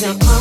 Now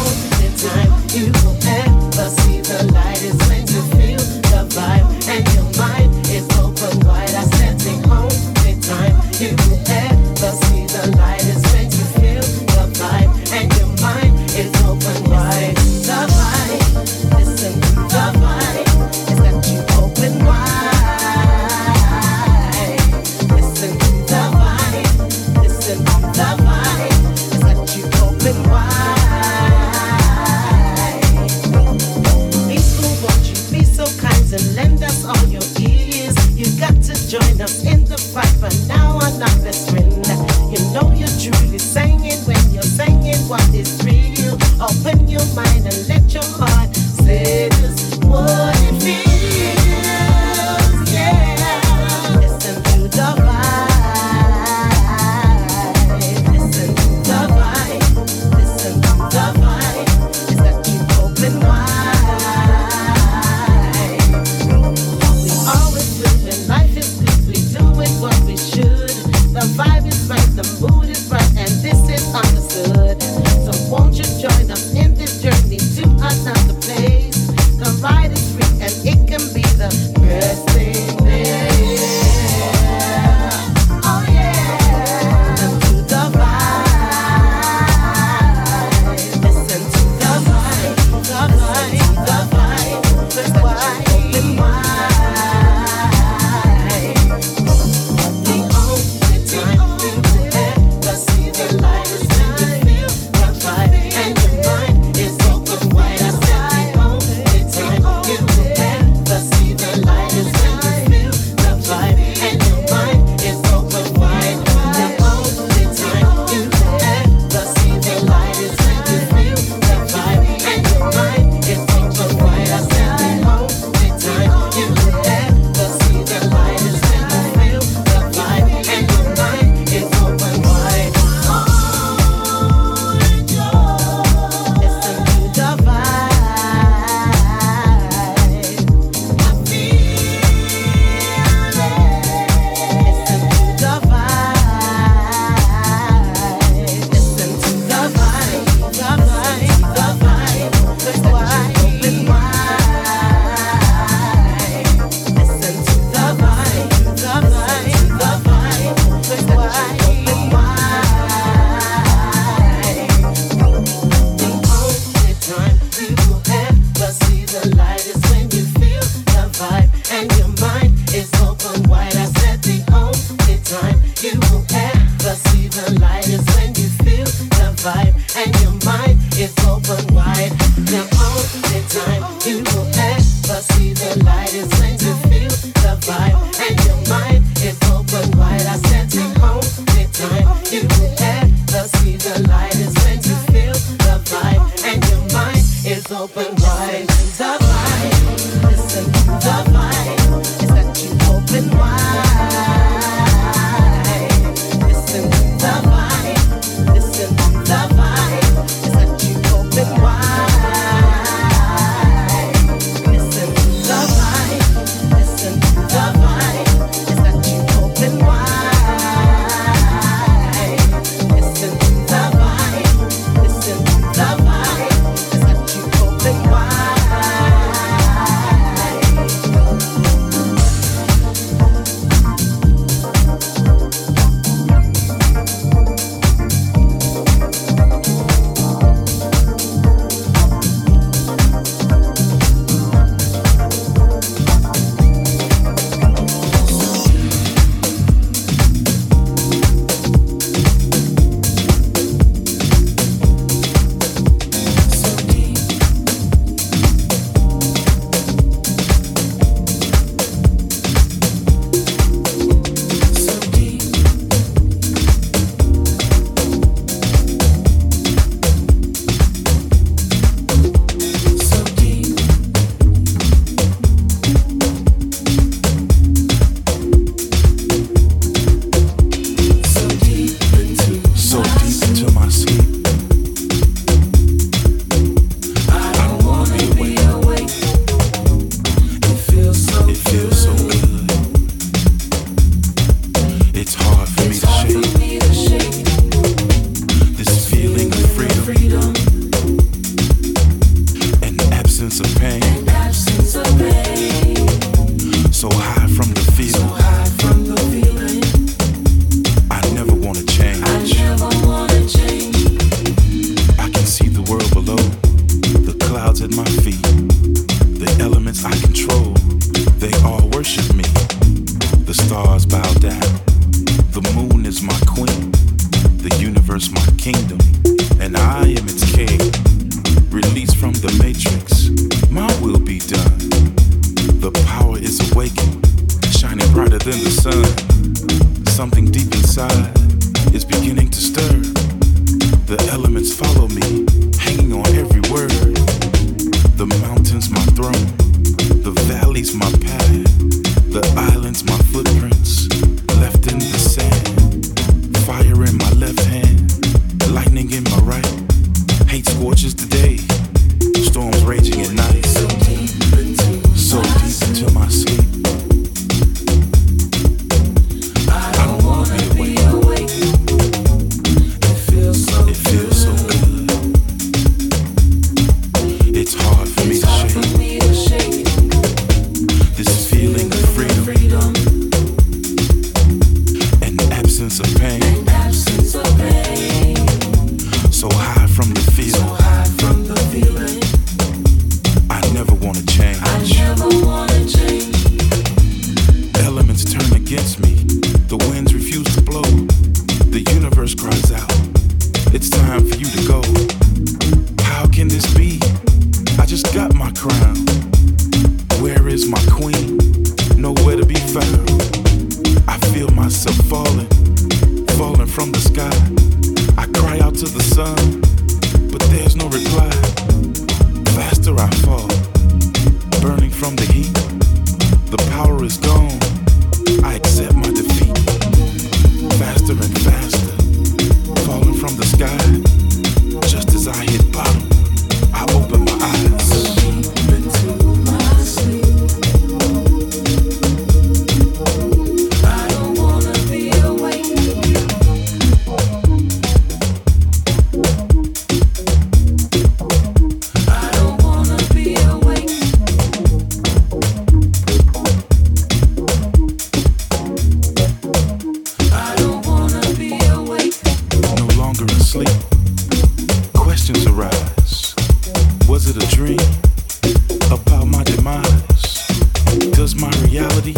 Does my reality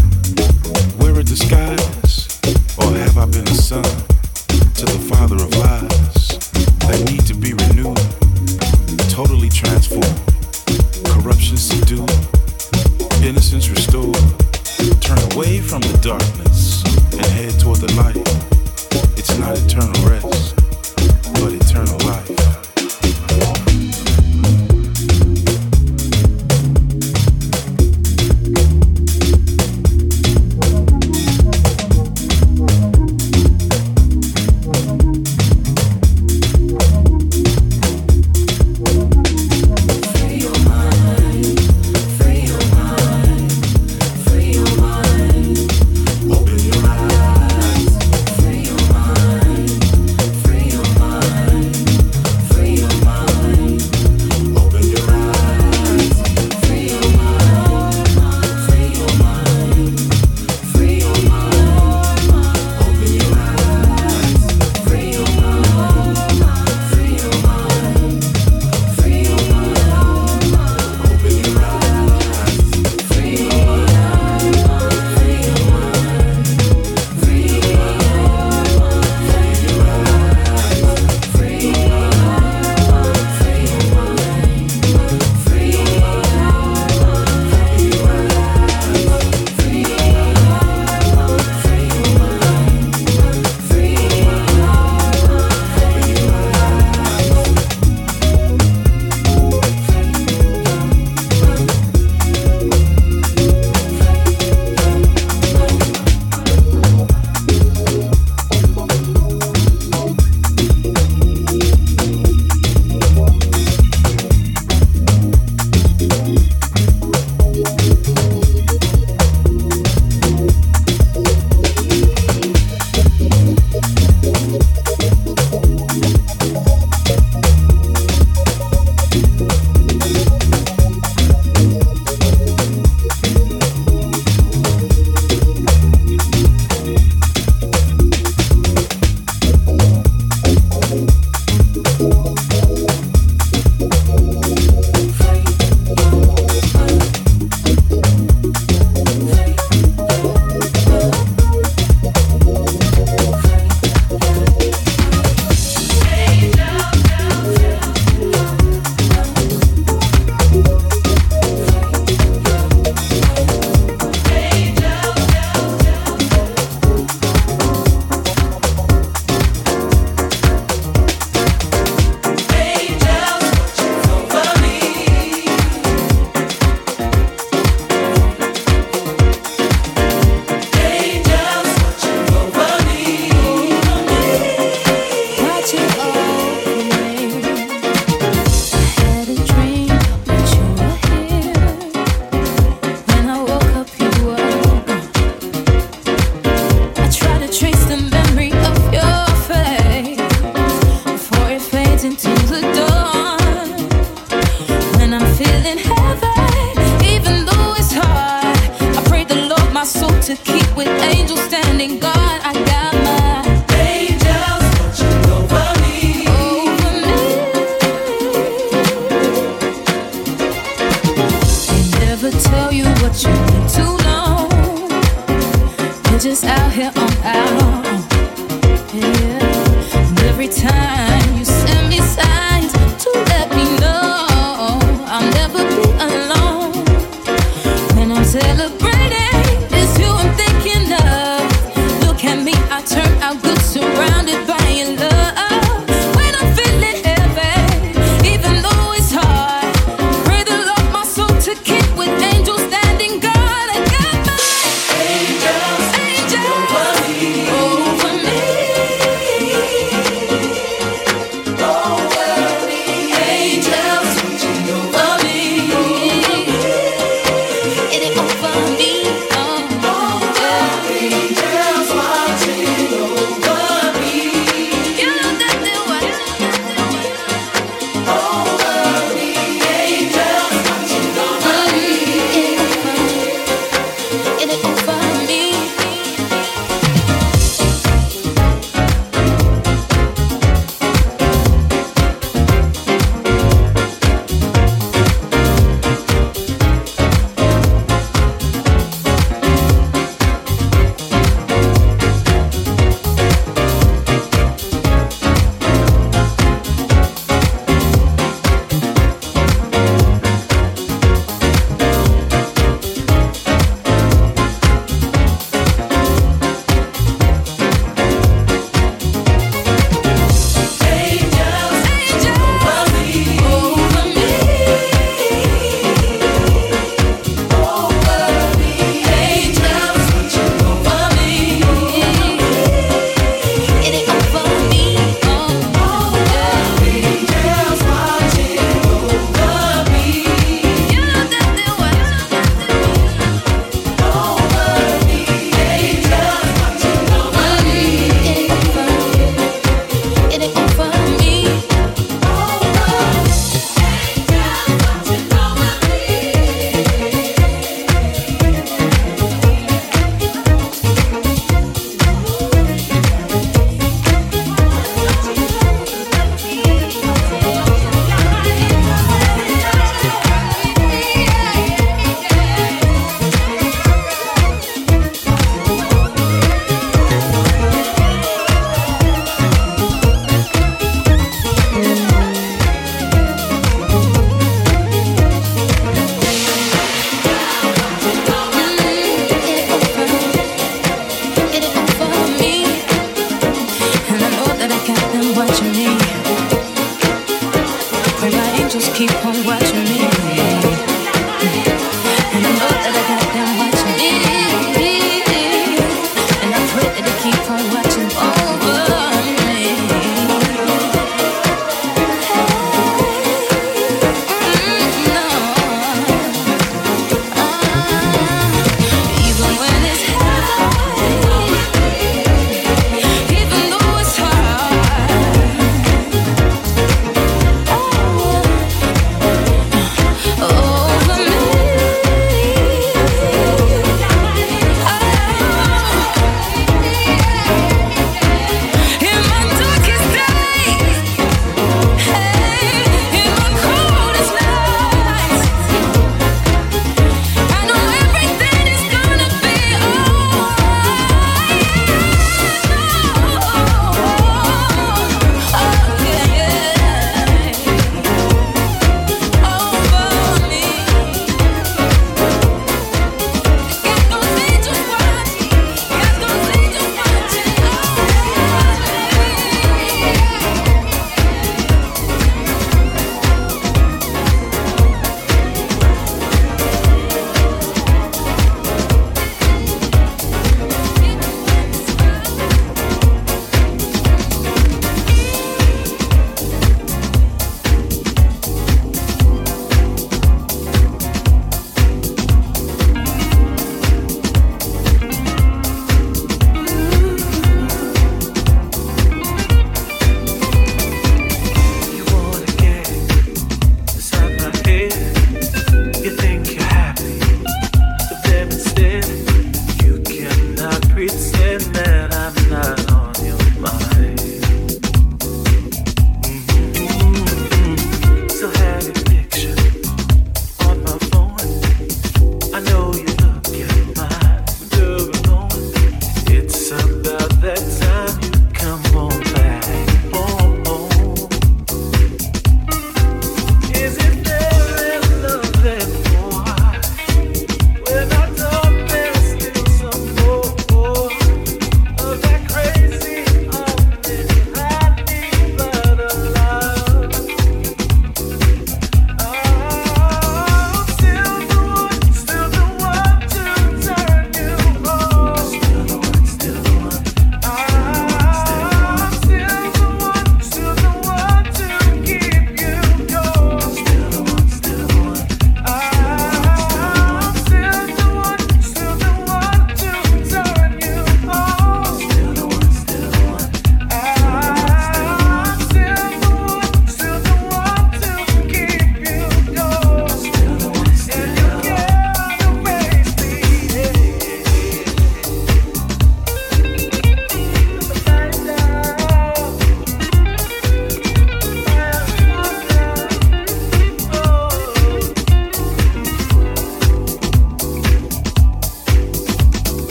wear a disguise? Or have I been a son to the father of lies that need to be renewed, totally transformed, corruption subdued, innocence restored? Turn away from the darkness and head toward the light. It's not eternal rest.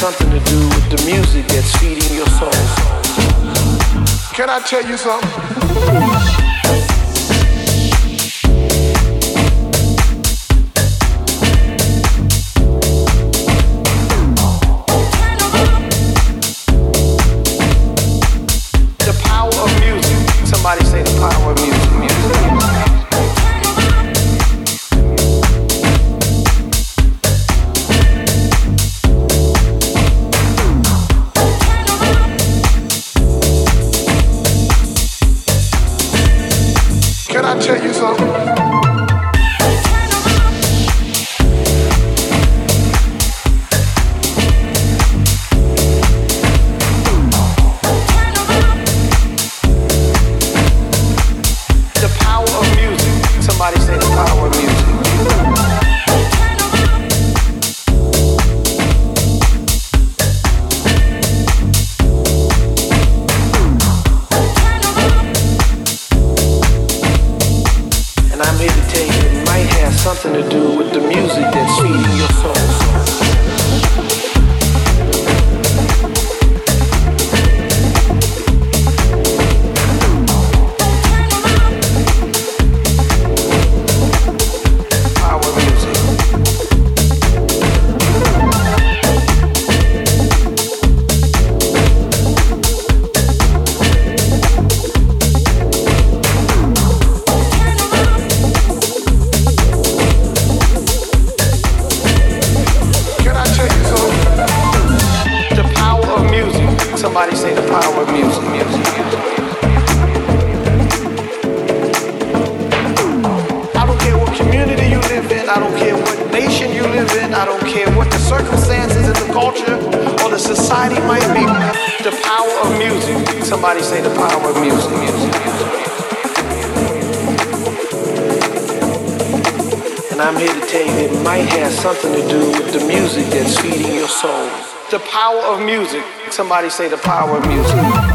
something to do with the music that's feeding your soul. Can I tell you something? live in, I don't care what nation you live in, I don't care what the circumstances and the culture or the society might be. The power of music. Somebody say the power of music. music. And I'm here to tell you it might have something to do with the music that's feeding your soul. The power of music. Somebody say the power of music.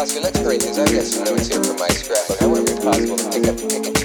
Let's create to these. I've got some notes here from my scrapbook. I would it be possible to pick up pick ticket.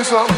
You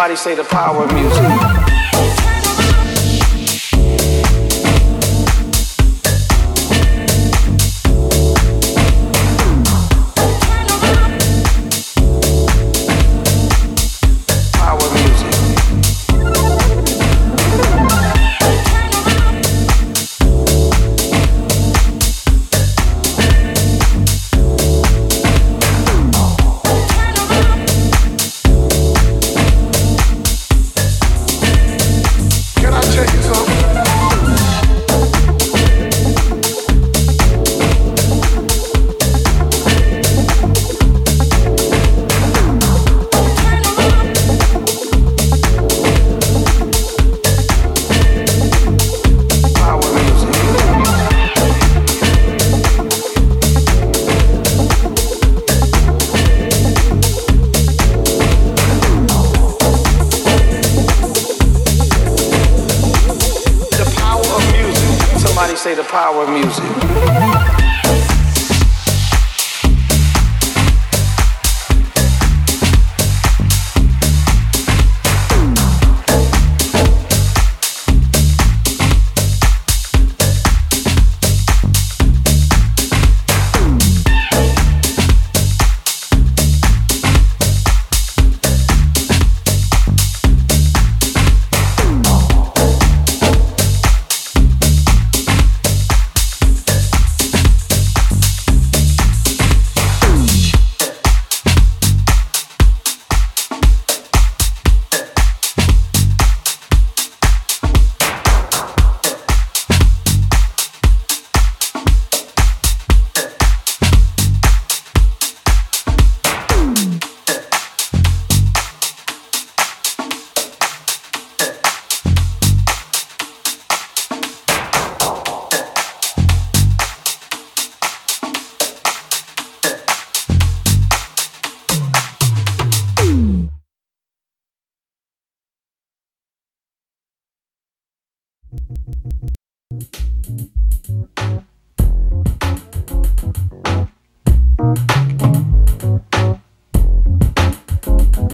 Somebody say the power